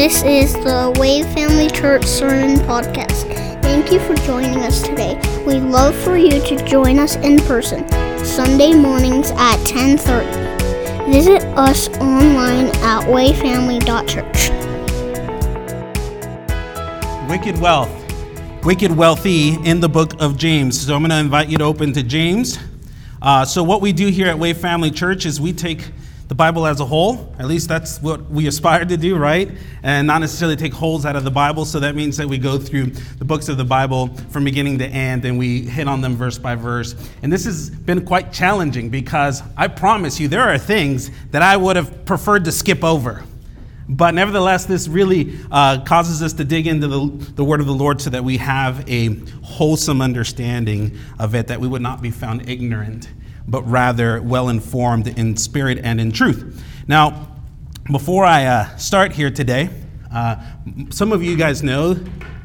This is the Wave Family Church Sermon Podcast. Thank you for joining us today. We'd love for you to join us in person Sunday mornings at 10:30. Visit us online at wavefamily.church. Wicked wealth. Wicked wealthy in the book of James. So I'm going to invite you to open to James. Uh, so, what we do here at Wave Family Church is we take the Bible as a whole. At least that's what we aspire to do, right? And not necessarily take holes out of the Bible. So that means that we go through the books of the Bible from beginning to end and we hit on them verse by verse. And this has been quite challenging because I promise you, there are things that I would have preferred to skip over. But nevertheless, this really uh, causes us to dig into the, the word of the Lord so that we have a wholesome understanding of it, that we would not be found ignorant but rather well informed in spirit and in truth. Now, before I uh, start here today, uh, some of you guys know,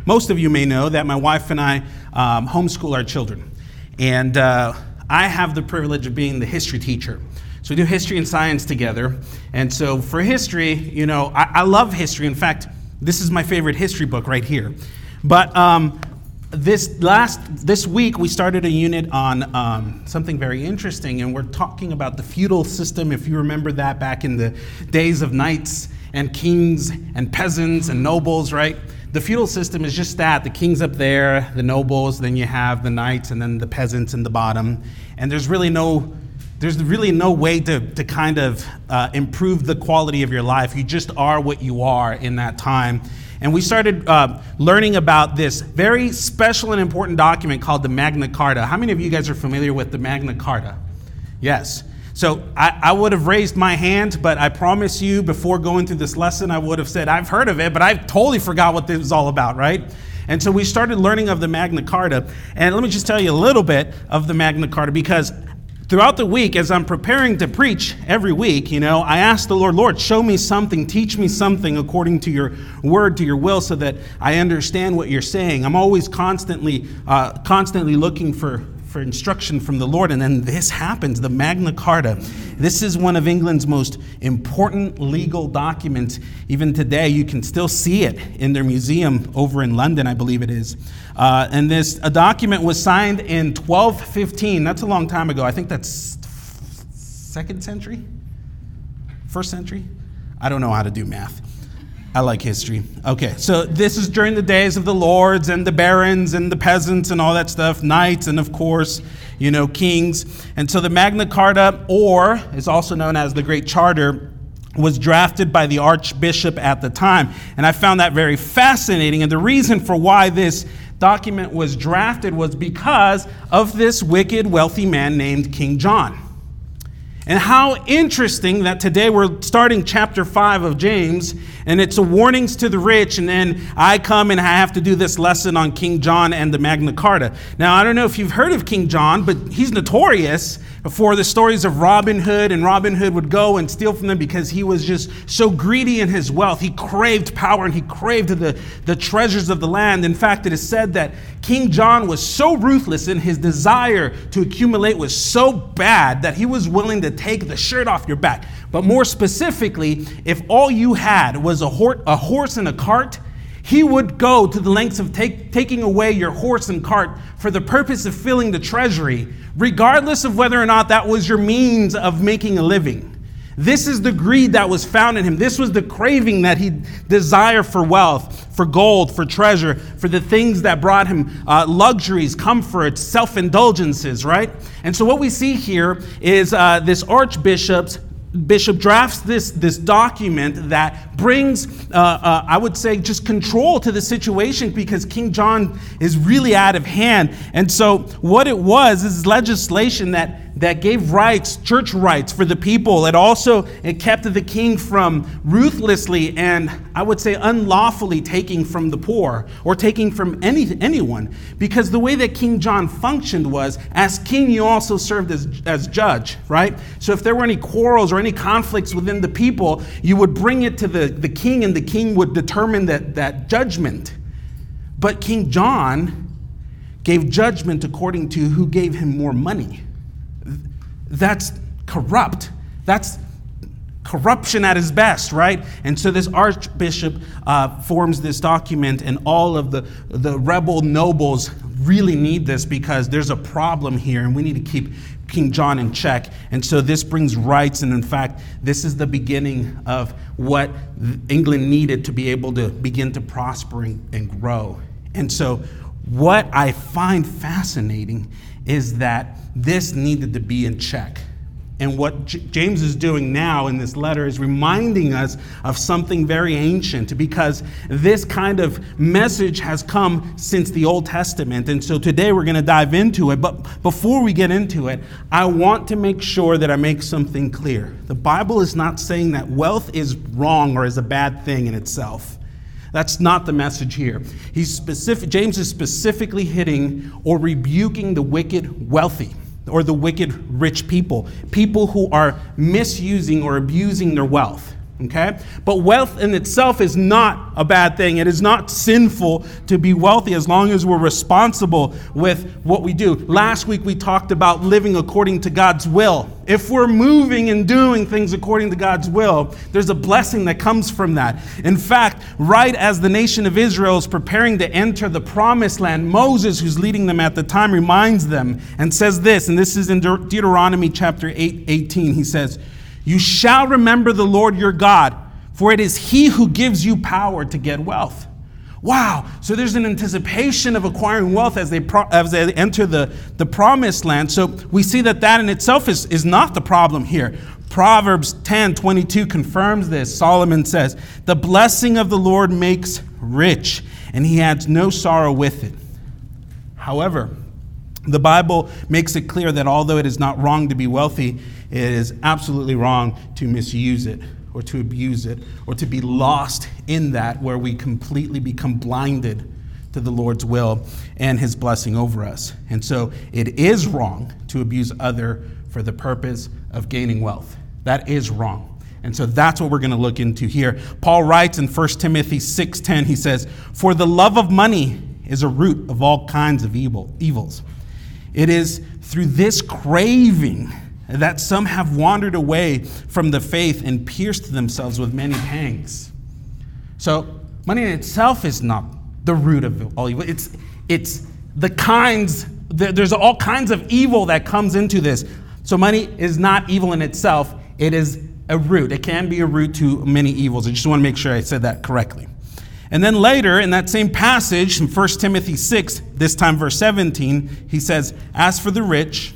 most of you may know, that my wife and I um, homeschool our children. And uh, I have the privilege of being the history teacher. So we do history and science together. And so for history, you know, I, I love history. In fact, this is my favorite history book right here. But um, this last this week we started a unit on um, something very interesting and we're talking about the feudal system if you remember that back in the days of knights and kings and peasants and nobles right? The feudal system is just that the kings up there the nobles then you have the knights and then the peasants in the bottom. And there's really no there's really no way to, to kind of uh, improve the quality of your life. You just are what you are in that time and we started uh, learning about this very special and important document called the Magna Carta. How many of you guys are familiar with the Magna Carta? Yes. So I, I, would have raised my hand, but I promise you, before going through this lesson, I would have said, I've heard of it, but I totally forgot what this was all about, right? And so we started learning of the Magna Carta. And let me just tell you a little bit of the Magna Carta because throughout the week, as I'm preparing to preach every week, you know, I ask the Lord, Lord, show me something, teach me something according to your word, to your will, so that I understand what you're saying. I'm always constantly, uh, constantly looking for for instruction from the Lord. And then this happens the Magna Carta. This is one of England's most important legal documents. Even today, you can still see it in their museum over in London, I believe it is. Uh, and this a document was signed in 1215. That's a long time ago. I think that's second century? First century? I don't know how to do math. I like history. Okay, so this is during the days of the lords and the barons and the peasants and all that stuff, knights and of course, you know, kings. And so the Magna Carta, or is also known as the Great Charter, was drafted by the archbishop at the time. And I found that very fascinating. And the reason for why this document was drafted was because of this wicked, wealthy man named King John. And how interesting that today we're starting chapter 5 of James, and it's a warnings to the rich, and then I come and I have to do this lesson on King John and the Magna Carta. Now, I don't know if you've heard of King John, but he's notorious for the stories of Robin Hood, and Robin Hood would go and steal from them because he was just so greedy in his wealth. He craved power and he craved the, the treasures of the land. In fact, it is said that King John was so ruthless in his desire to accumulate was so bad that he was willing to take the shirt off your back. But more specifically, if all you had was a, hor- a horse and a cart, he would go to the lengths of take, taking away your horse and cart for the purpose of filling the treasury, regardless of whether or not that was your means of making a living. This is the greed that was found in him. This was the craving that he desired for wealth, for gold, for treasure, for the things that brought him uh, luxuries, comforts, self indulgences, right? And so, what we see here is uh, this archbishop's bishop drafts this, this document that brings, uh, uh, I would say, just control to the situation because King John is really out of hand. And so, what it was is legislation that that gave rights, church rights for the people. It also it kept the king from ruthlessly and I would say unlawfully taking from the poor or taking from any, anyone. Because the way that King John functioned was as king, you also served as, as judge, right? So if there were any quarrels or any conflicts within the people, you would bring it to the, the king and the king would determine that, that judgment. But King John gave judgment according to who gave him more money that's corrupt. That's corruption at its best, right? And so this archbishop uh, forms this document, and all of the, the rebel nobles really need this because there's a problem here, and we need to keep King John in check. And so this brings rights, and in fact, this is the beginning of what England needed to be able to begin to prosper and grow. And so, what I find fascinating is that this needed to be in check. And what J- James is doing now in this letter is reminding us of something very ancient because this kind of message has come since the Old Testament. And so today we're going to dive into it. But before we get into it, I want to make sure that I make something clear. The Bible is not saying that wealth is wrong or is a bad thing in itself. That's not the message here. He's specific, James is specifically hitting or rebuking the wicked wealthy or the wicked rich people, people who are misusing or abusing their wealth. Okay? But wealth in itself is not a bad thing. It is not sinful to be wealthy as long as we're responsible with what we do. Last week we talked about living according to God's will. If we're moving and doing things according to God's will, there's a blessing that comes from that. In fact, right as the nation of Israel is preparing to enter the promised land, Moses, who's leading them at the time, reminds them and says this, and this is in Deuteronomy chapter 8, 18. He says, you shall remember the Lord your God, for it is he who gives you power to get wealth. Wow. So there's an anticipation of acquiring wealth as they, pro- as they enter the, the promised land. So we see that that in itself is, is not the problem here. Proverbs 10 22 confirms this. Solomon says, The blessing of the Lord makes rich, and he adds no sorrow with it. However, the Bible makes it clear that although it is not wrong to be wealthy, it is absolutely wrong to misuse it or to abuse it or to be lost in that where we completely become blinded to the Lord's will and his blessing over us. And so it is wrong to abuse other for the purpose of gaining wealth. That is wrong. And so that's what we're going to look into here. Paul writes in 1 Timothy 6:10 he says, "For the love of money is a root of all kinds of evil evils." It is through this craving that some have wandered away from the faith and pierced themselves with many pangs. So, money in itself is not the root of all evil. It's, it's the kinds, there's all kinds of evil that comes into this. So, money is not evil in itself, it is a root. It can be a root to many evils. I just want to make sure I said that correctly. And then later in that same passage in 1 Timothy 6, this time verse 17, he says, As for the rich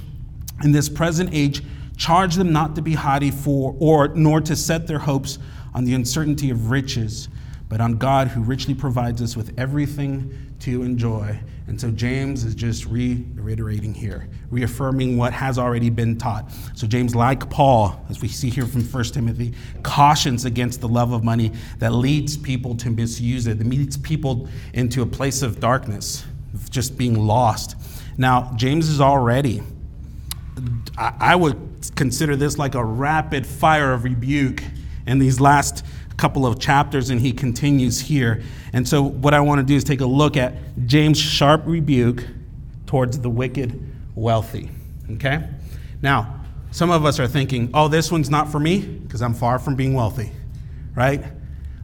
in this present age, charge them not to be haughty for or nor to set their hopes on the uncertainty of riches, but on God who richly provides us with everything to enjoy. And so James is just reiterating here, reaffirming what has already been taught. So James, like Paul, as we see here from 1 Timothy, cautions against the love of money that leads people to misuse it, that leads people into a place of darkness, of just being lost. Now, James is already, I would consider this like a rapid fire of rebuke in these last couple of chapters, and he continues here. And so, what I want to do is take a look at James' sharp rebuke towards the wicked wealthy. Okay? Now, some of us are thinking, oh, this one's not for me because I'm far from being wealthy, right?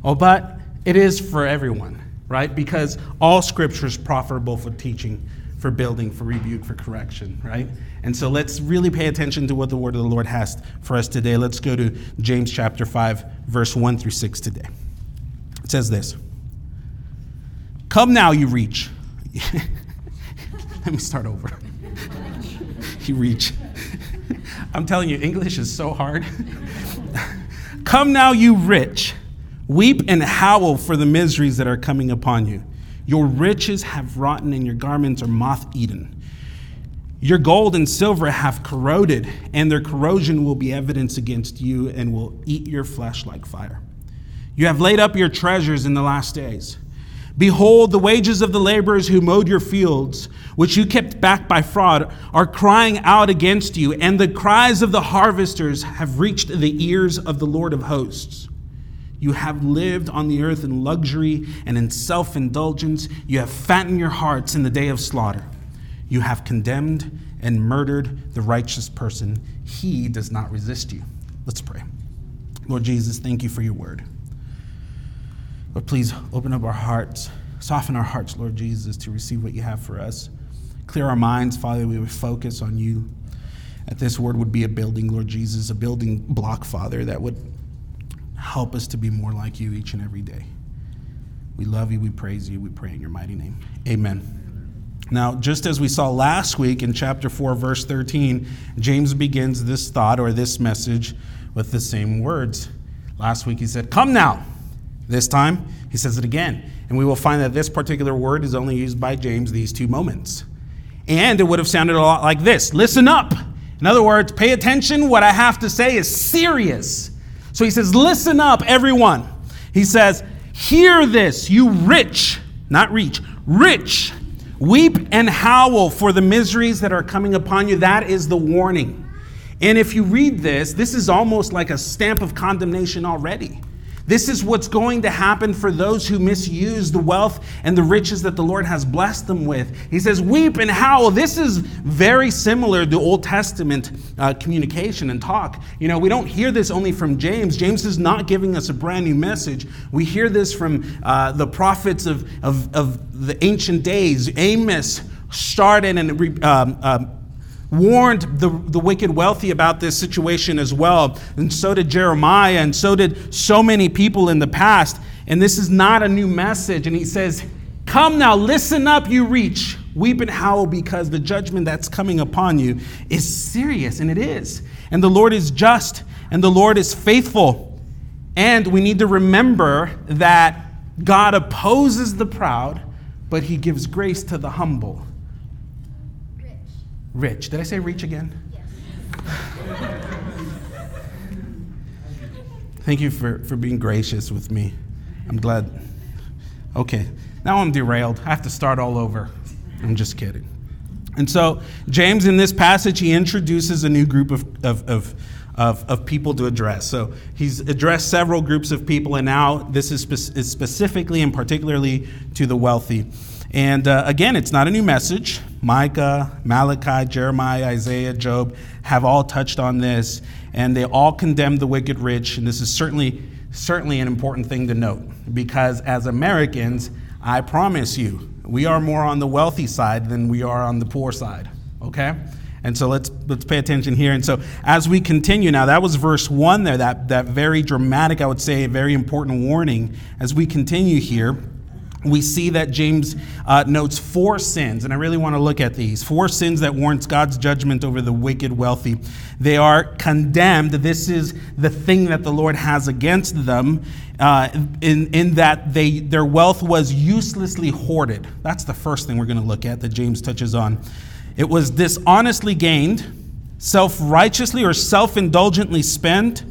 Oh, but it is for everyone, right? Because all scripture is profitable for teaching, for building, for rebuke, for correction, right? And so let's really pay attention to what the word of the Lord has for us today. Let's go to James chapter 5, verse 1 through 6 today. It says this Come now, you reach. Let me start over. you reach. I'm telling you, English is so hard. Come now, you rich. Weep and howl for the miseries that are coming upon you. Your riches have rotten, and your garments are moth eaten. Your gold and silver have corroded, and their corrosion will be evidence against you and will eat your flesh like fire. You have laid up your treasures in the last days. Behold, the wages of the laborers who mowed your fields, which you kept back by fraud, are crying out against you, and the cries of the harvesters have reached the ears of the Lord of hosts. You have lived on the earth in luxury and in self indulgence. You have fattened your hearts in the day of slaughter. You have condemned and murdered the righteous person. He does not resist you. Let's pray. Lord Jesus, thank you for your word. Lord, please open up our hearts, soften our hearts, Lord Jesus, to receive what you have for us. Clear our minds, Father, we would focus on you. That this word would be a building, Lord Jesus, a building block, Father, that would help us to be more like you each and every day. We love you, we praise you, we pray in your mighty name. Amen. Now, just as we saw last week in chapter 4, verse 13, James begins this thought or this message with the same words. Last week he said, Come now. This time he says it again. And we will find that this particular word is only used by James these two moments. And it would have sounded a lot like this Listen up. In other words, pay attention. What I have to say is serious. So he says, Listen up, everyone. He says, Hear this, you rich, not reach, rich Weep and howl for the miseries that are coming upon you. That is the warning. And if you read this, this is almost like a stamp of condemnation already. This is what's going to happen for those who misuse the wealth and the riches that the Lord has blessed them with. He says, Weep and howl. This is very similar to Old Testament uh, communication and talk. You know, we don't hear this only from James. James is not giving us a brand new message. We hear this from uh, the prophets of, of, of the ancient days. Amos started and um, um, warned the, the wicked wealthy about this situation as well. And so did Jeremiah, and so did so many people in the past. And this is not a new message. And he says, Come now, listen up, you reach. Weep and howl because the judgment that's coming upon you is serious, and it is. And the Lord is just, and the Lord is faithful. And we need to remember that God opposes the proud, but he gives grace to the humble rich. Did I say reach again? Yes. Thank you for, for being gracious with me. I'm glad. Okay, now I'm derailed. I have to start all over. I'm just kidding. And so, James, in this passage, he introduces a new group of, of, of, of, of people to address. So, he's addressed several groups of people, and now this is, spe- is specifically and particularly to the wealthy. And uh, again, it's not a new message. Micah, Malachi, Jeremiah, Isaiah, Job have all touched on this, and they all condemn the wicked rich. And this is certainly, certainly an important thing to note because as Americans, I promise you, we are more on the wealthy side than we are on the poor side. Okay? And so let's let's pay attention here. And so as we continue now, that was verse one there, that, that very dramatic, I would say, very important warning. As we continue here, we see that James uh, notes four sins, and I really want to look at these. Four sins that warrants God's judgment over the wicked wealthy. They are condemned. This is the thing that the Lord has against them, uh, in, in that they, their wealth was uselessly hoarded. That's the first thing we're going to look at that James touches on. It was dishonestly gained, self righteously or self indulgently spent,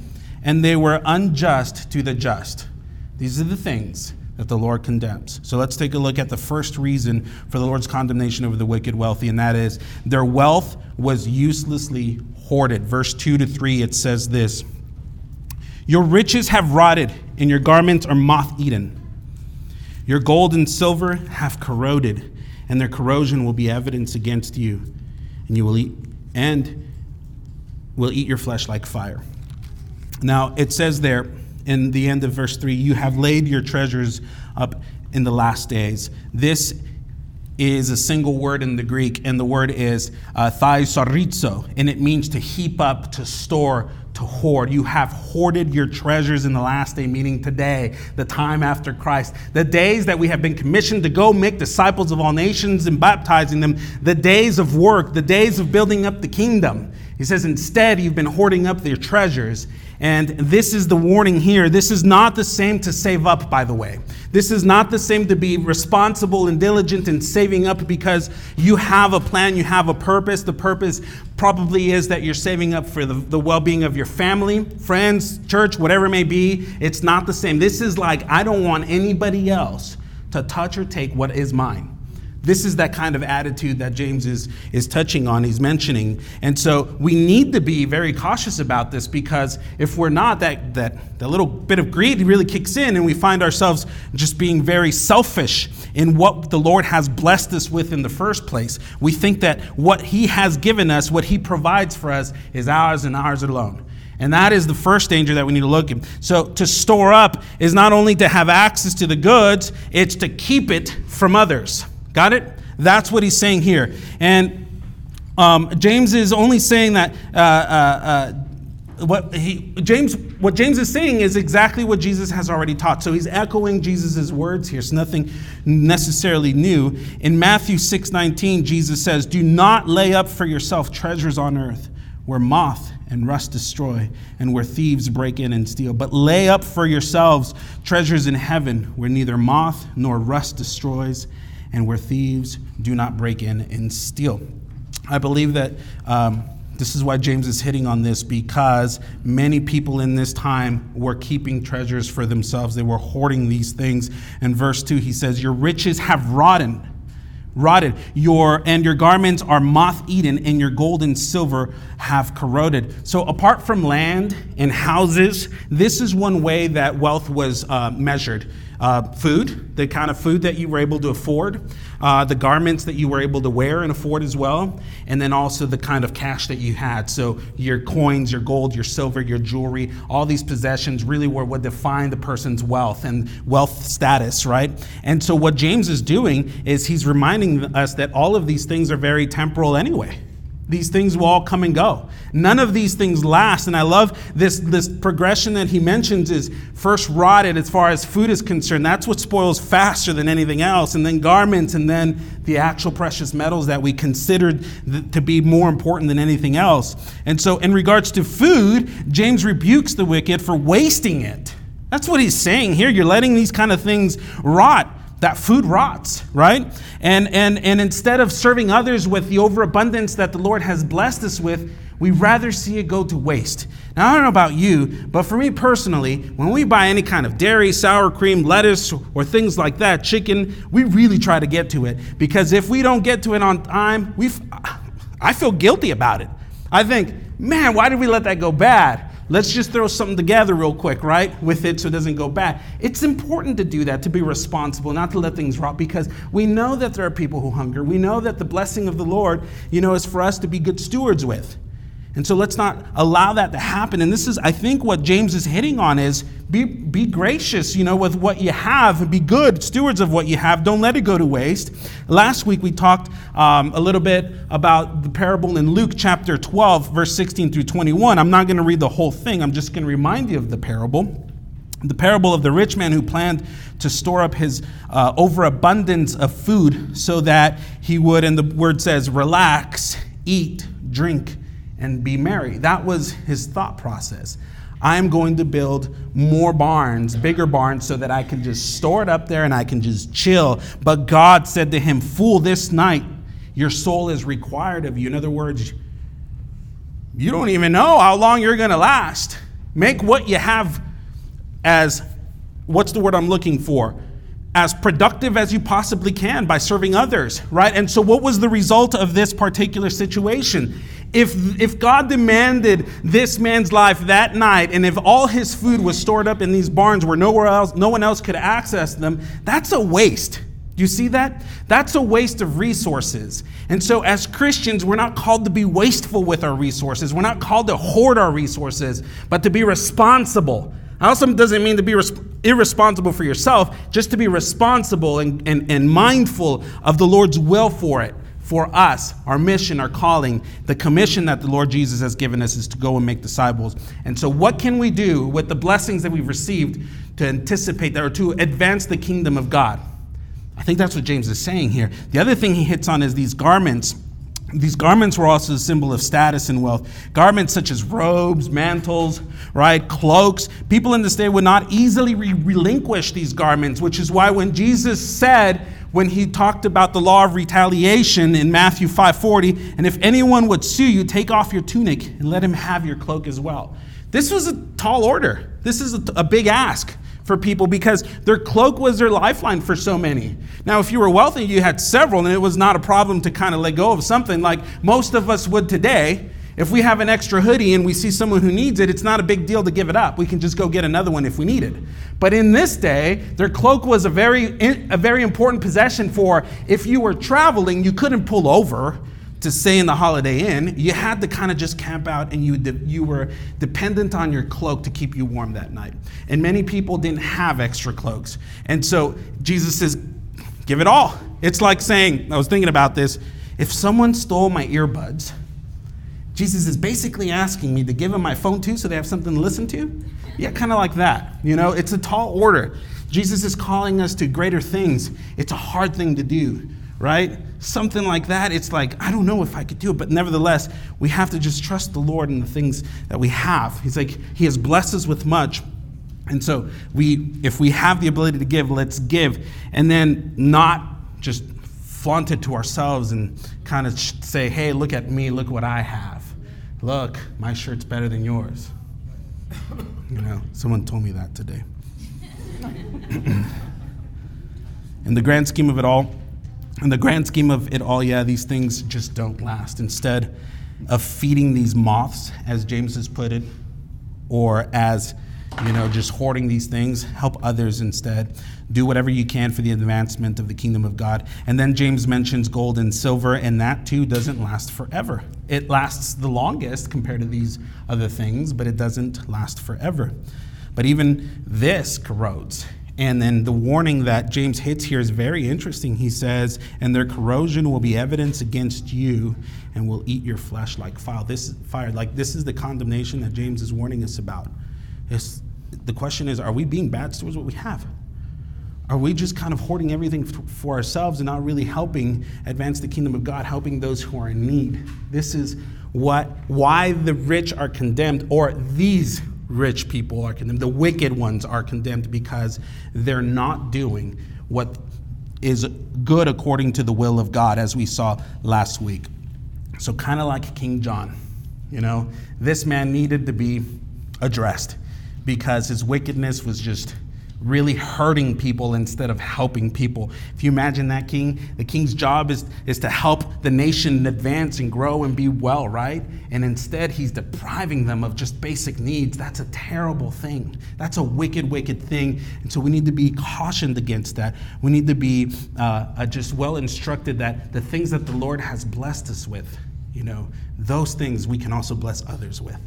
and they were unjust to the just. These are the things that the Lord condemns. So let's take a look at the first reason for the Lord's condemnation over the wicked wealthy, and that is their wealth was uselessly hoarded. Verse 2 to 3, it says this Your riches have rotted, and your garments are moth eaten. Your gold and silver have corroded, and their corrosion will be evidence against you, and you will eat and will eat your flesh like fire. Now it says there, in the end of verse 3 you have laid your treasures up in the last days. This is a single word in the Greek, and the word is uh, and it means to heap up, to store, to hoard. You have hoarded your treasures in the last day, meaning today, the time after Christ, the days that we have been commissioned to go make disciples of all nations and baptizing them, the days of work, the days of building up the kingdom. He says, instead, you've been hoarding up your treasures. And this is the warning here. This is not the same to save up, by the way. This is not the same to be responsible and diligent in saving up because you have a plan, you have a purpose. The purpose probably is that you're saving up for the, the well being of your family, friends, church, whatever it may be. It's not the same. This is like, I don't want anybody else to touch or take what is mine. This is that kind of attitude that James is, is touching on, he's mentioning. And so we need to be very cautious about this because if we're not, that, that, that little bit of greed really kicks in and we find ourselves just being very selfish in what the Lord has blessed us with in the first place. We think that what he has given us, what he provides for us, is ours and ours alone. And that is the first danger that we need to look at. So, to store up is not only to have access to the goods, it's to keep it from others. Got it? That's what he's saying here. And um, James is only saying that uh, uh, uh, what he, James, what James is saying is exactly what Jesus has already taught. So he's echoing Jesus' words here. It's nothing necessarily new. In Matthew 6 19, Jesus says, Do not lay up for yourself treasures on earth where moth and rust destroy, and where thieves break in and steal. But lay up for yourselves treasures in heaven, where neither moth nor rust destroys, and where thieves do not break in and steal. I believe that um, this is why James is hitting on this because many people in this time were keeping treasures for themselves. They were hoarding these things. In verse 2, he says, Your riches have rotten rotted. Your and your garments are moth-eaten, and your gold and silver have corroded. So, apart from land and houses, this is one way that wealth was uh, measured uh, food, the kind of food that you were able to afford, uh, the garments that you were able to wear and afford as well, and then also the kind of cash that you had. So your coins, your gold, your silver, your jewelry, all these possessions really were what defined the person's wealth and wealth status, right? And so what James is doing is he's reminding us that all of these things are very temporal anyway. These things will all come and go. None of these things last. And I love this, this progression that he mentions is first rotted as far as food is concerned. That's what spoils faster than anything else. And then garments, and then the actual precious metals that we considered th- to be more important than anything else. And so, in regards to food, James rebukes the wicked for wasting it. That's what he's saying here. You're letting these kind of things rot that food rots, right? And, and, and instead of serving others with the overabundance that the Lord has blessed us with, we rather see it go to waste. Now, I don't know about you, but for me personally, when we buy any kind of dairy, sour cream, lettuce, or things like that, chicken, we really try to get to it because if we don't get to it on time, we I feel guilty about it. I think, man, why did we let that go bad? Let's just throw something together real quick, right, with it so it doesn't go bad. It's important to do that, to be responsible, not to let things rot, because we know that there are people who hunger. We know that the blessing of the Lord, you know, is for us to be good stewards with. And so let's not allow that to happen. And this is, I think, what James is hitting on is be, be gracious, you know, with what you have and be good stewards of what you have. Don't let it go to waste. Last week we talked um, a little bit about the parable in Luke chapter 12, verse 16 through 21. I'm not going to read the whole thing, I'm just going to remind you of the parable. The parable of the rich man who planned to store up his uh, overabundance of food so that he would, and the word says, relax, eat, drink and be merry. That was his thought process. I'm going to build more barns, bigger barns, so that I can just store it up there and I can just chill. But God said to him, Fool, this night your soul is required of you. In other words, you don't even know how long you're going to last. Make what you have as, what's the word I'm looking for? as productive as you possibly can by serving others, right? And so, what was the result of this particular situation? If, if God demanded this man's life that night, and if all his food was stored up in these barns where nowhere else, no one else could access them, that's a waste. Do you see that? That's a waste of resources. And so, as Christians, we're not called to be wasteful with our resources. We're not called to hoard our resources, but to be responsible. Also, doesn't mean to be irresponsible for yourself, just to be responsible and, and, and mindful of the Lord's will for it for us, our mission, our calling, the commission that the Lord Jesus has given us is to go and make disciples. And so, what can we do with the blessings that we've received to anticipate that or to advance the kingdom of God? I think that's what James is saying here. The other thing he hits on is these garments. These garments were also a symbol of status and wealth. Garments such as robes, mantles, right, cloaks. People in this day would not easily re- relinquish these garments, which is why when Jesus said, when he talked about the law of retaliation in Matthew 5:40, and if anyone would sue you, take off your tunic and let him have your cloak as well. This was a tall order. This is a, a big ask for people because their cloak was their lifeline for so many. Now, if you were wealthy, you had several, and it was not a problem to kind of let go of something like most of us would today. If we have an extra hoodie and we see someone who needs it, it's not a big deal to give it up. We can just go get another one if we need it. But in this day, their cloak was a very, a very important possession for if you were traveling, you couldn't pull over to stay in the Holiday Inn, you had to kind of just camp out and you, de- you were dependent on your cloak to keep you warm that night. And many people didn't have extra cloaks. And so Jesus says, give it all. It's like saying, I was thinking about this, if someone stole my earbuds, Jesus is basically asking me to give him my phone too so they have something to listen to. Yeah, kind of like that. You know, it's a tall order. Jesus is calling us to greater things. It's a hard thing to do, right? Something like that, it's like, I don't know if I could do it, but nevertheless, we have to just trust the Lord in the things that we have. He's like, He has blessed us with much. And so we if we have the ability to give, let's give. And then not just flaunt it to ourselves and kind of say, hey, look at me, look what I have. Look, my shirt's better than yours. You know, someone told me that today. in the grand scheme of it all, in the grand scheme of it all, yeah, these things just don't last. Instead of feeding these moths, as James has put it, or as you know, just hoarding these things, help others instead. Do whatever you can for the advancement of the kingdom of God. And then James mentions gold and silver, and that too doesn't last forever. It lasts the longest compared to these other things, but it doesn't last forever. But even this corrodes. And then the warning that James hits here is very interesting. He says, And their corrosion will be evidence against you and will eat your flesh like fire. This fire, like this is the condemnation that James is warning us about. It's, the question is, are we being bad stewards what we have? Are we just kind of hoarding everything for ourselves and not really helping advance the kingdom of God, helping those who are in need? This is what why the rich are condemned, or these rich people are condemned. The wicked ones are condemned because they're not doing what is good according to the will of God, as we saw last week. So, kind of like King John, you know, this man needed to be addressed because his wickedness was just really hurting people instead of helping people. If you imagine that king, the king's job is, is to help the nation advance and grow and be well, right? And instead, he's depriving them of just basic needs. That's a terrible thing. That's a wicked, wicked thing. And so we need to be cautioned against that. We need to be uh, uh, just well instructed that the things that the Lord has blessed us with, you know, those things we can also bless others with.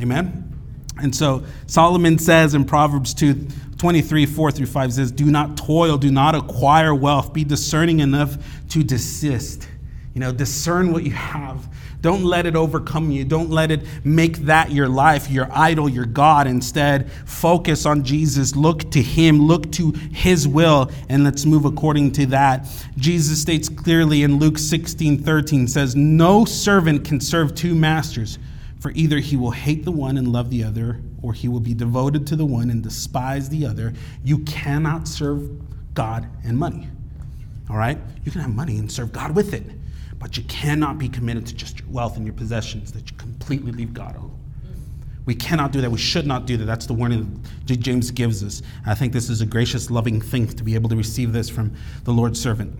Amen? And so Solomon says in Proverbs 2 23, 4 through 5 says, Do not toil, do not acquire wealth, be discerning enough to desist. You know, discern what you have. Don't let it overcome you. Don't let it make that your life, your idol, your God. Instead, focus on Jesus. Look to Him. Look to His will, and let's move according to that. Jesus states clearly in Luke 16 13 says, No servant can serve two masters. For either he will hate the one and love the other, or he will be devoted to the one and despise the other. You cannot serve God and money. All right? You can have money and serve God with it, but you cannot be committed to just your wealth and your possessions that you completely leave God alone. We cannot do that. We should not do that. That's the warning that James gives us. I think this is a gracious, loving thing to be able to receive this from the Lord's servant.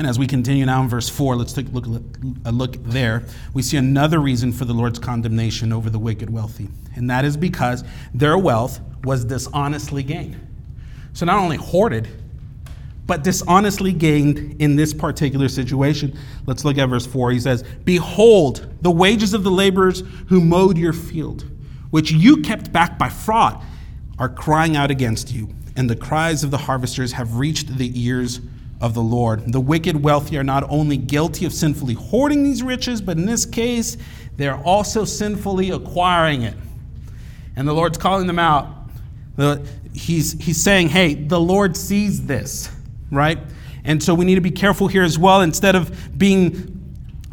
And as we continue now in verse 4, let's take a look, a look there. We see another reason for the Lord's condemnation over the wicked wealthy, and that is because their wealth was dishonestly gained. So not only hoarded, but dishonestly gained in this particular situation. Let's look at verse 4. He says, Behold, the wages of the laborers who mowed your field, which you kept back by fraud, are crying out against you, and the cries of the harvesters have reached the ears of the Lord. The wicked wealthy are not only guilty of sinfully hoarding these riches, but in this case, they're also sinfully acquiring it. And the Lord's calling them out. He's, he's saying, hey, the Lord sees this, right? And so we need to be careful here as well. Instead of being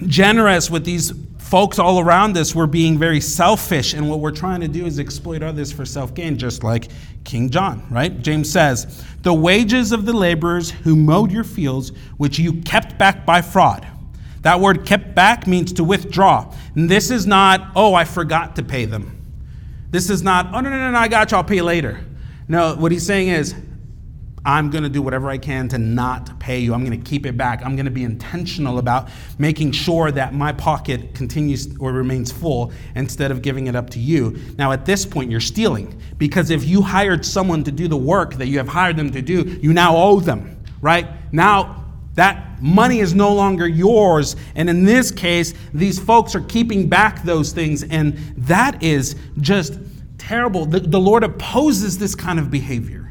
generous with these folks all around us, we're being very selfish. And what we're trying to do is exploit others for self gain, just like King John, right? James says, The wages of the laborers who mowed your fields, which you kept back by fraud. That word kept back means to withdraw. And this is not, oh, I forgot to pay them. This is not, oh, no, no, no, I got you, I'll pay later. No, what he's saying is, I'm going to do whatever I can to not pay you. I'm going to keep it back. I'm going to be intentional about making sure that my pocket continues or remains full instead of giving it up to you. Now, at this point, you're stealing because if you hired someone to do the work that you have hired them to do, you now owe them, right? Now, That money is no longer yours. And in this case, these folks are keeping back those things. And that is just terrible. The, the Lord opposes this kind of behavior.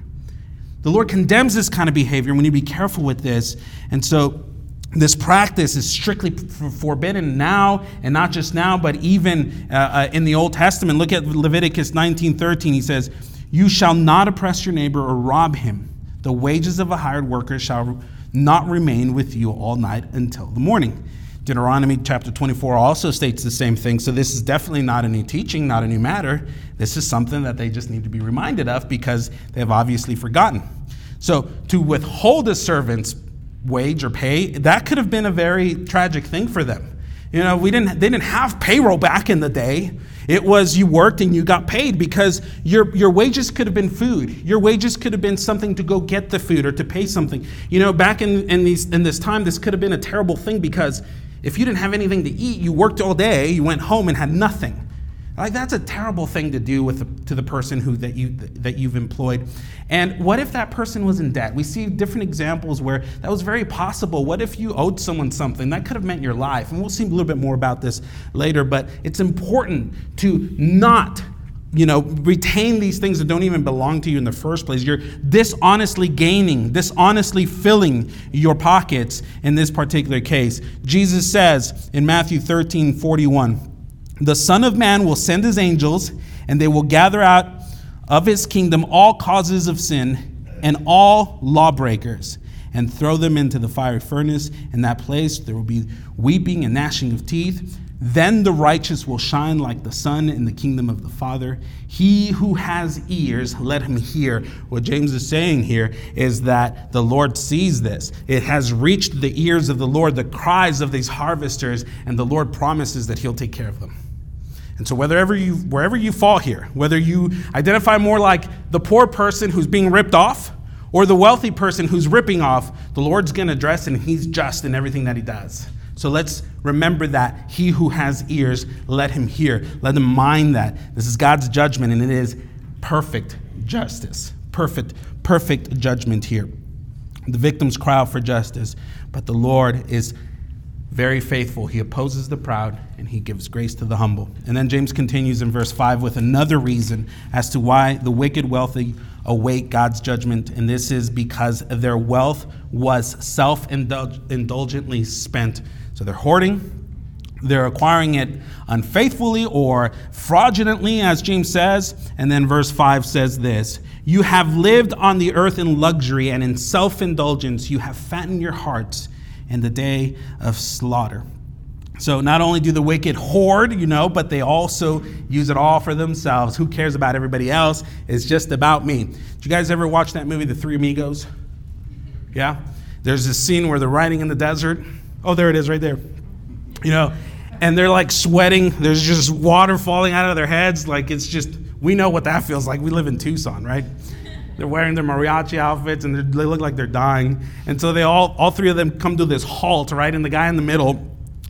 The Lord condemns this kind of behavior. We need to be careful with this. And so, this practice is strictly forbidden now, and not just now, but even uh, uh, in the Old Testament. Look at Leviticus 19:13. He says, "You shall not oppress your neighbor or rob him. The wages of a hired worker shall not remain with you all night until the morning. Deuteronomy chapter 24 also states the same thing. So this is definitely not a new teaching, not a new matter. This is something that they just need to be reminded of because they have obviously forgotten. So to withhold a servant's wage or pay, that could have been a very tragic thing for them. You know, we didn't they didn't have payroll back in the day. It was you worked and you got paid because your, your wages could have been food. Your wages could have been something to go get the food or to pay something. You know, back in, in, these, in this time, this could have been a terrible thing because if you didn't have anything to eat, you worked all day, you went home and had nothing. Like that's a terrible thing to do with the, to the person who that you that you've employed. And what if that person was in debt? We see different examples where that was very possible. What if you owed someone something that could have meant your life? And we'll see a little bit more about this later. But it's important to not you know, retain these things that don't even belong to you in the first place. You're dishonestly gaining, dishonestly filling your pockets in this particular case. Jesus says in Matthew 13 41, the Son of Man will send his angels, and they will gather out of his kingdom all causes of sin and all lawbreakers, and throw them into the fiery furnace. In that place there will be weeping and gnashing of teeth. Then the righteous will shine like the sun in the kingdom of the Father. He who has ears, let him hear. What James is saying here is that the Lord sees this. It has reached the ears of the Lord, the cries of these harvesters, and the Lord promises that he'll take care of them. And so, wherever you, wherever you fall here, whether you identify more like the poor person who's being ripped off or the wealthy person who's ripping off, the Lord's going to address and He's just in everything that He does. So let's remember that he who has ears, let him hear. Let him mind that. This is God's judgment, and it is perfect justice. Perfect, perfect judgment here. The victims cry out for justice, but the Lord is very faithful. He opposes the proud and he gives grace to the humble. And then James continues in verse 5 with another reason as to why the wicked wealthy await God's judgment. And this is because their wealth was self indulgently spent. So they're hoarding, they're acquiring it unfaithfully or fraudulently, as James says. And then verse 5 says this You have lived on the earth in luxury and in self indulgence, you have fattened your hearts in the day of slaughter. So not only do the wicked hoard, you know, but they also use it all for themselves. Who cares about everybody else? It's just about me. Did you guys ever watch that movie, The Three Amigos? Yeah? There's this scene where they're riding in the desert. Oh, there it is right there. You know, and they're like sweating. There's just water falling out of their heads. Like it's just, we know what that feels like. We live in Tucson, right? They're wearing their mariachi outfits and they look like they're dying. And so they all, all three of them come to this halt, right? And the guy in the middle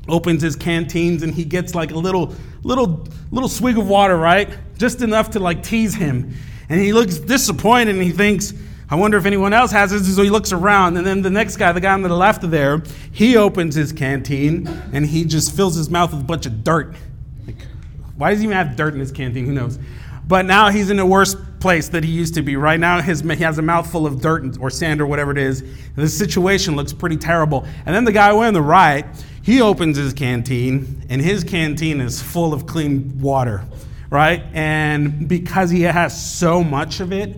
opens his canteens and he gets like a little, little, little swig of water, right? Just enough to like tease him. And he looks disappointed and he thinks, I wonder if anyone else has this. So he looks around, and then the next guy, the guy on the left of there, he opens his canteen and he just fills his mouth with a bunch of dirt. Like, why does he even have dirt in his canteen? Who knows? But now he's in a worse place that he used to be. Right now, his, he has a mouthful of dirt or sand or whatever it is. The situation looks pretty terrible. And then the guy on the right, he opens his canteen, and his canteen is full of clean water, right? And because he has so much of it,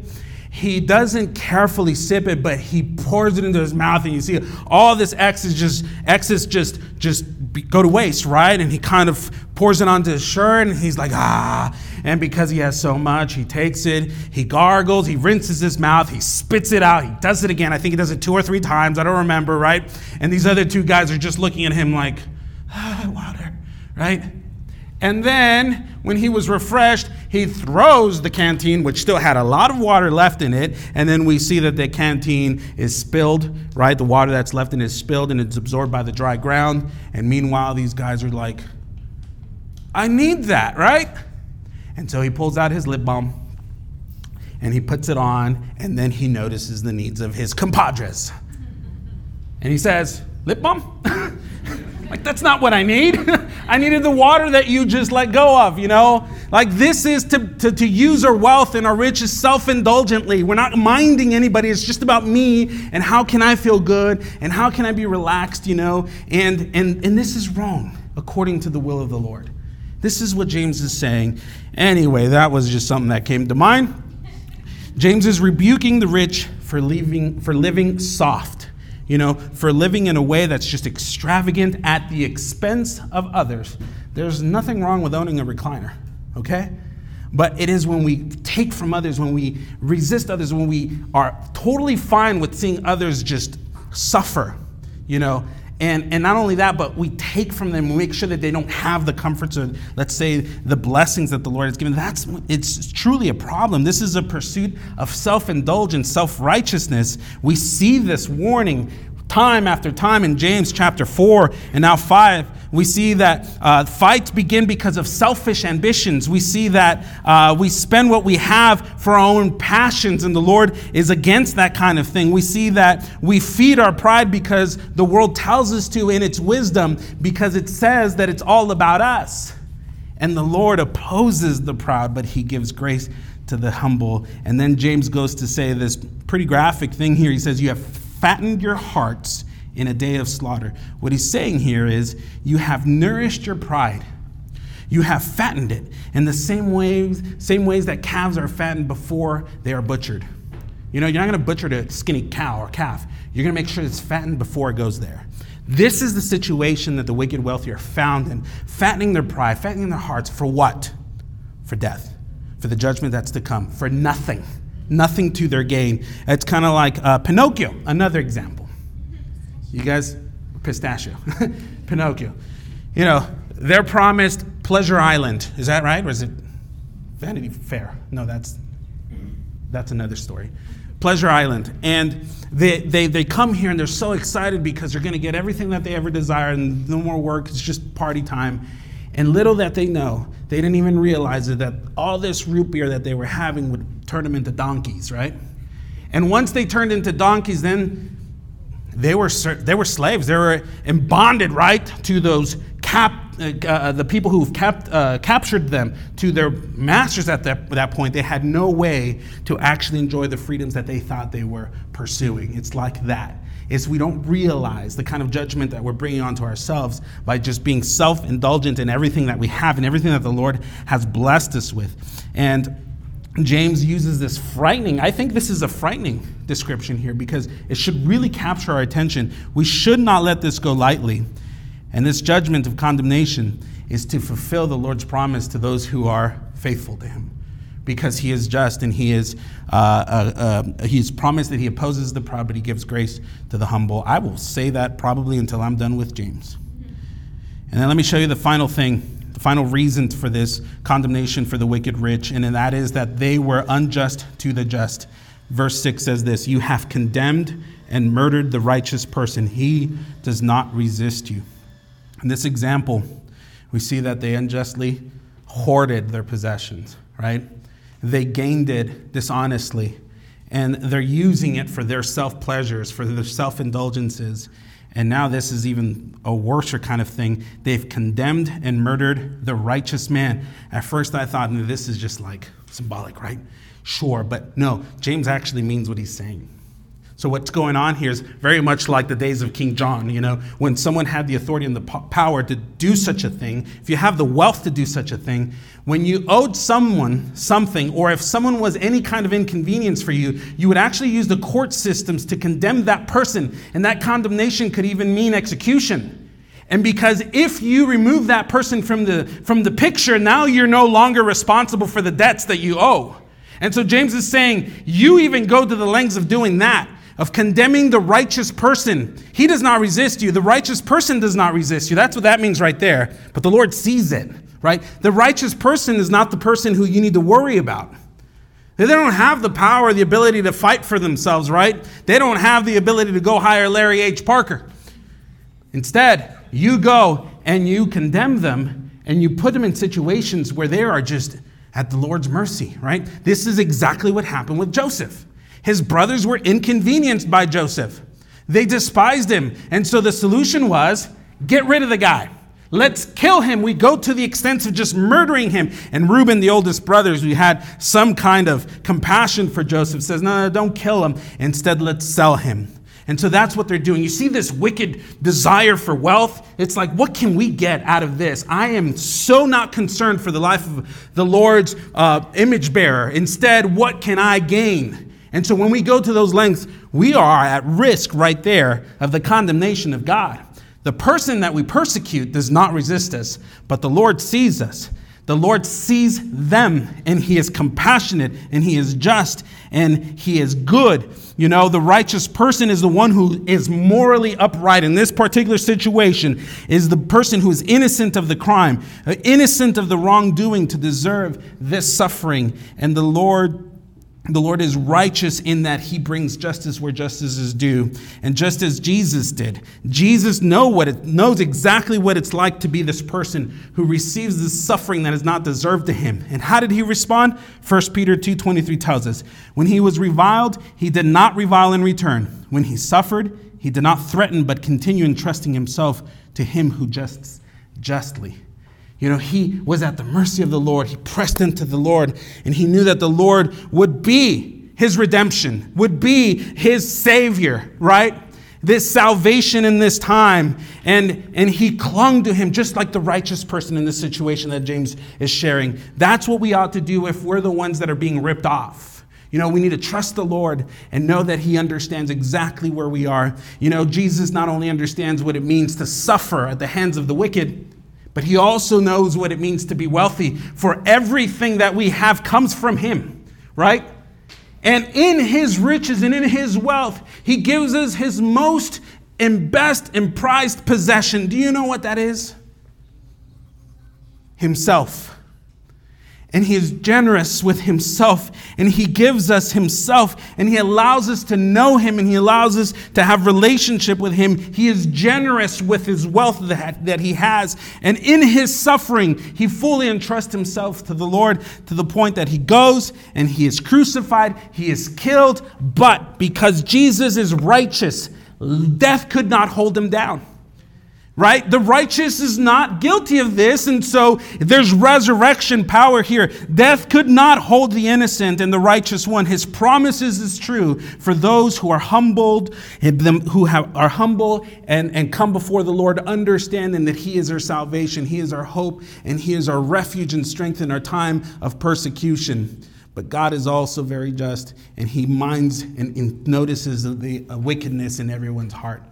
he doesn't carefully sip it, but he pours it into his mouth, and you see all this excess just excess just just go to waste, right? And he kind of pours it onto his shirt and he's like, ah. And because he has so much, he takes it, he gargles, he rinses his mouth, he spits it out, he does it again. I think he does it two or three times, I don't remember, right? And these other two guys are just looking at him like, ah, water, right? And then when he was refreshed, he throws the canteen, which still had a lot of water left in it. And then we see that the canteen is spilled, right? The water that's left in it is spilled and it's absorbed by the dry ground. And meanwhile, these guys are like, I need that, right? And so he pulls out his lip balm and he puts it on, and then he notices the needs of his compadres. And he says, Lip balm? like, that's not what I need. I needed the water that you just let go of, you know? Like, this is to, to, to use our wealth and our riches self indulgently. We're not minding anybody. It's just about me and how can I feel good and how can I be relaxed, you know? And, and, and this is wrong according to the will of the Lord. This is what James is saying. Anyway, that was just something that came to mind. James is rebuking the rich for, leaving, for living soft, you know, for living in a way that's just extravagant at the expense of others. There's nothing wrong with owning a recliner, okay? But it is when we take from others, when we resist others, when we are totally fine with seeing others just suffer, you know, and, and not only that, but we take from them, we make sure that they don't have the comforts or, let's say, the blessings that the Lord has given. That's it's truly a problem. This is a pursuit of self-indulgence, self-righteousness. We see this warning time after time in James chapter 4 and now 5. We see that uh, fights begin because of selfish ambitions. We see that uh, we spend what we have for our own passions, and the Lord is against that kind of thing. We see that we feed our pride because the world tells us to in its wisdom, because it says that it's all about us. And the Lord opposes the proud, but he gives grace to the humble. And then James goes to say this pretty graphic thing here. He says, You have fattened your hearts in a day of slaughter. What he's saying here is, you have nourished your pride. You have fattened it in the same ways, same ways that calves are fattened before they are butchered. You know, you're not going to butcher a skinny cow or calf. You're going to make sure it's fattened before it goes there. This is the situation that the wicked wealthy are found in, fattening their pride, fattening their hearts for what? For death, for the judgment that's to come, for nothing nothing to their gain. It's kind of like uh, Pinocchio, another example. You guys, pistachio, Pinocchio. You know, they're promised Pleasure Island. Is that right? Or is it Vanity Fair? No, that's that's another story. Pleasure Island. And they, they, they come here and they're so excited because they're going to get everything that they ever desire and no more work. It's just party time. And little that they know, they didn't even realize it, that all this root beer that they were having would turn them into donkeys, right? And once they turned into donkeys, then they were, they were slaves. They were in bonded, right, to those cap, uh, uh, the people who have kept, uh, captured them, to their masters at that, that point. They had no way to actually enjoy the freedoms that they thought they were pursuing. It's like that. Is we don't realize the kind of judgment that we're bringing onto ourselves by just being self indulgent in everything that we have and everything that the Lord has blessed us with. And James uses this frightening, I think this is a frightening description here because it should really capture our attention. We should not let this go lightly. And this judgment of condemnation is to fulfill the Lord's promise to those who are faithful to Him because He is just and He is uh, uh, uh, He's promised that He opposes the proud, but He gives grace to the humble. I will say that probably until I'm done with James. And then let me show you the final thing the final reason for this condemnation for the wicked rich, and that is that they were unjust to the just. Verse 6 says this You have condemned and murdered the righteous person. He does not resist you. In this example, we see that they unjustly hoarded their possessions, right? They gained it dishonestly, and they're using it for their self pleasures, for their self indulgences. And now this is even a worser kind of thing. They've condemned and murdered the righteous man. At first, I thought, this is just like symbolic, right? Sure, but no, James actually means what he's saying. So what's going on here is very much like the days of King John, you know, when someone had the authority and the power to do such a thing, if you have the wealth to do such a thing, when you owed someone something, or if someone was any kind of inconvenience for you, you would actually use the court systems to condemn that person, and that condemnation could even mean execution. And because if you remove that person from the, from the picture, now you're no longer responsible for the debts that you owe. And so James is saying, you even go to the lengths of doing that of condemning the righteous person. He does not resist you. The righteous person does not resist you. That's what that means right there. But the Lord sees it, right? The righteous person is not the person who you need to worry about. They don't have the power, the ability to fight for themselves, right? They don't have the ability to go hire Larry H. Parker. Instead, you go and you condemn them and you put them in situations where they are just at the Lord's mercy, right? This is exactly what happened with Joseph. His brothers were inconvenienced by Joseph. They despised him. And so the solution was get rid of the guy. Let's kill him. We go to the extent of just murdering him. And Reuben, the oldest brothers, we had some kind of compassion for Joseph, says, No, no, don't kill him. Instead, let's sell him. And so that's what they're doing. You see this wicked desire for wealth? It's like, what can we get out of this? I am so not concerned for the life of the Lord's uh, image bearer. Instead, what can I gain? And so when we go to those lengths, we are at risk right there of the condemnation of God. The person that we persecute does not resist us, but the Lord sees us. The Lord sees them, and He is compassionate, and He is just, and He is good. You know, the righteous person is the one who is morally upright. In this particular situation, is the person who is innocent of the crime, uh, innocent of the wrongdoing to deserve this suffering. And the Lord the Lord is righteous in that he brings justice where justice is due. And just as Jesus did, Jesus know what it, knows exactly what it's like to be this person who receives this suffering that is not deserved to him. And how did he respond? 1 Peter 2.23 tells us, When he was reviled, he did not revile in return. When he suffered, he did not threaten, but continued entrusting himself to him who justs justly. You know, he was at the mercy of the Lord. He pressed into the Lord, and he knew that the Lord would be his redemption, would be his savior, right? This salvation in this time. And, and he clung to him just like the righteous person in this situation that James is sharing. That's what we ought to do if we're the ones that are being ripped off. You know, we need to trust the Lord and know that He understands exactly where we are. You know, Jesus not only understands what it means to suffer at the hands of the wicked, but he also knows what it means to be wealthy, for everything that we have comes from him, right? And in his riches and in his wealth, he gives us his most and best and prized possession. Do you know what that is? Himself and he is generous with himself and he gives us himself and he allows us to know him and he allows us to have relationship with him. He is generous with his wealth that, that he has and in his suffering he fully entrusts himself to the lord to the point that he goes and he is crucified he is killed. But because jesus is righteous death could not hold him down right? The righteous is not guilty of this, and so there's resurrection power here. Death could not hold the innocent and the righteous one. His promises is true for those who are humbled, who are humble and, and come before the Lord, understanding that He is our salvation, He is our hope, and He is our refuge and strength in our time of persecution. But God is also very just, and He minds and notices the wickedness in everyone's heart.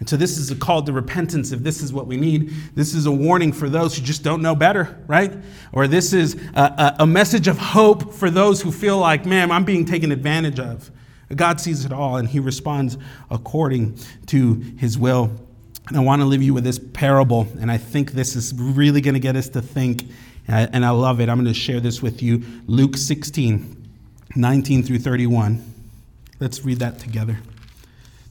And so this is a call to repentance if this is what we need. This is a warning for those who just don't know better, right? Or this is a, a, message of hope for those who feel like, man, I'm being taken advantage of. God sees it all and he responds according to his will. And I want to leave you with this parable, and I think this is really going to get us to think, I, and I love it. I'm going to share this with you. Luke 16, 19 through 31. Let's read that together.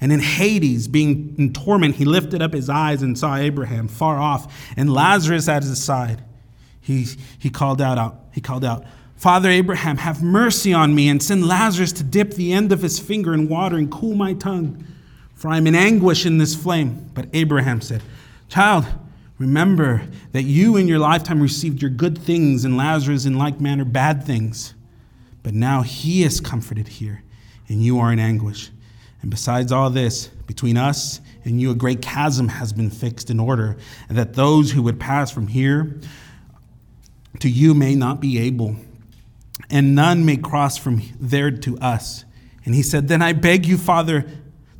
And in Hades, being in torment, he lifted up his eyes and saw Abraham far off and Lazarus at his side. He, he called out, he called out, Father Abraham, have mercy on me and send Lazarus to dip the end of his finger in water and cool my tongue, for I am in anguish in this flame. But Abraham said, Child, remember that you in your lifetime received your good things, and Lazarus in like manner bad things. But now he is comforted here, and you are in anguish. And besides all this, between us and you, a great chasm has been fixed in order, and that those who would pass from here to you may not be able, and none may cross from there to us. And he said, Then I beg you, Father,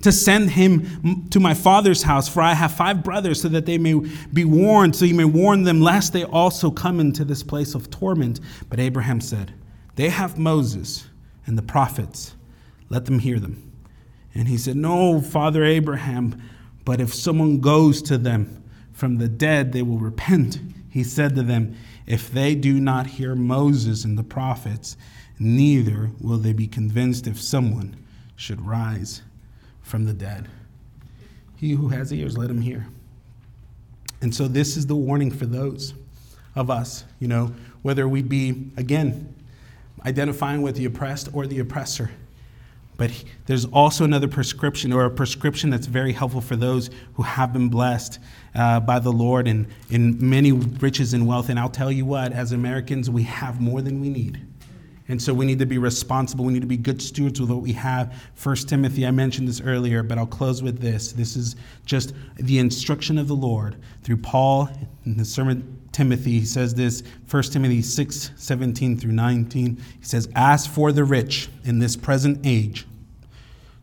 to send him to my father's house, for I have five brothers, so that they may be warned, so you may warn them, lest they also come into this place of torment. But Abraham said, They have Moses and the prophets, let them hear them. And he said, No, Father Abraham, But if someone goes to them from the dead, they will repent. He said to them, If they do not hear Moses and the prophets, neither will they be convinced if someone should rise from the dead. He who has ears, let him hear. And so, this is the warning for those of us, you know, whether we be, again, identifying with the oppressed or the oppressor. But there's also another prescription, or a prescription that's very helpful for those who have been blessed uh, by the Lord in, in many riches and wealth. And I'll tell you what, as Americans, we have more than we need. And so we need to be responsible. We need to be good stewards with what we have. First Timothy, I mentioned this earlier, but I'll close with this. This is just the instruction of the Lord through Paul in the sermon Timothy. He says this, 1 Timothy 6, 17 through 19. He says, As for the rich in this present age,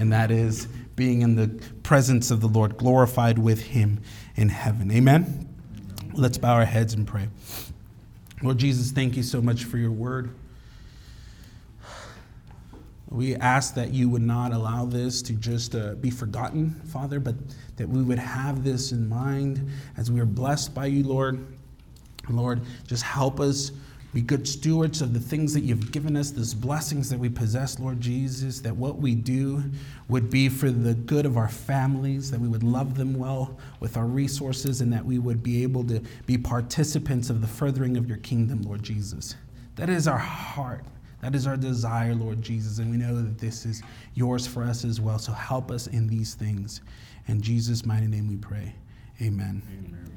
and that is being in the presence of the Lord, glorified with Him in heaven. Amen? Let's bow our heads and pray. Lord Jesus, thank you so much for your word. We ask that you would not allow this to just uh, be forgotten, Father, but that we would have this in mind as we are blessed by you, Lord. Lord, just help us be good stewards of the things that you've given us, these blessings that we possess, Lord Jesus, that what we do would be for the good of our families, that we would love them well with our resources, and that we would be able to be participants of the furthering of your kingdom, Lord Jesus. That is our heart. That is our desire, Lord Jesus, and we know that this is yours for us as well. So help us in these things. In Jesus' mighty name we pray. Amen. Amen.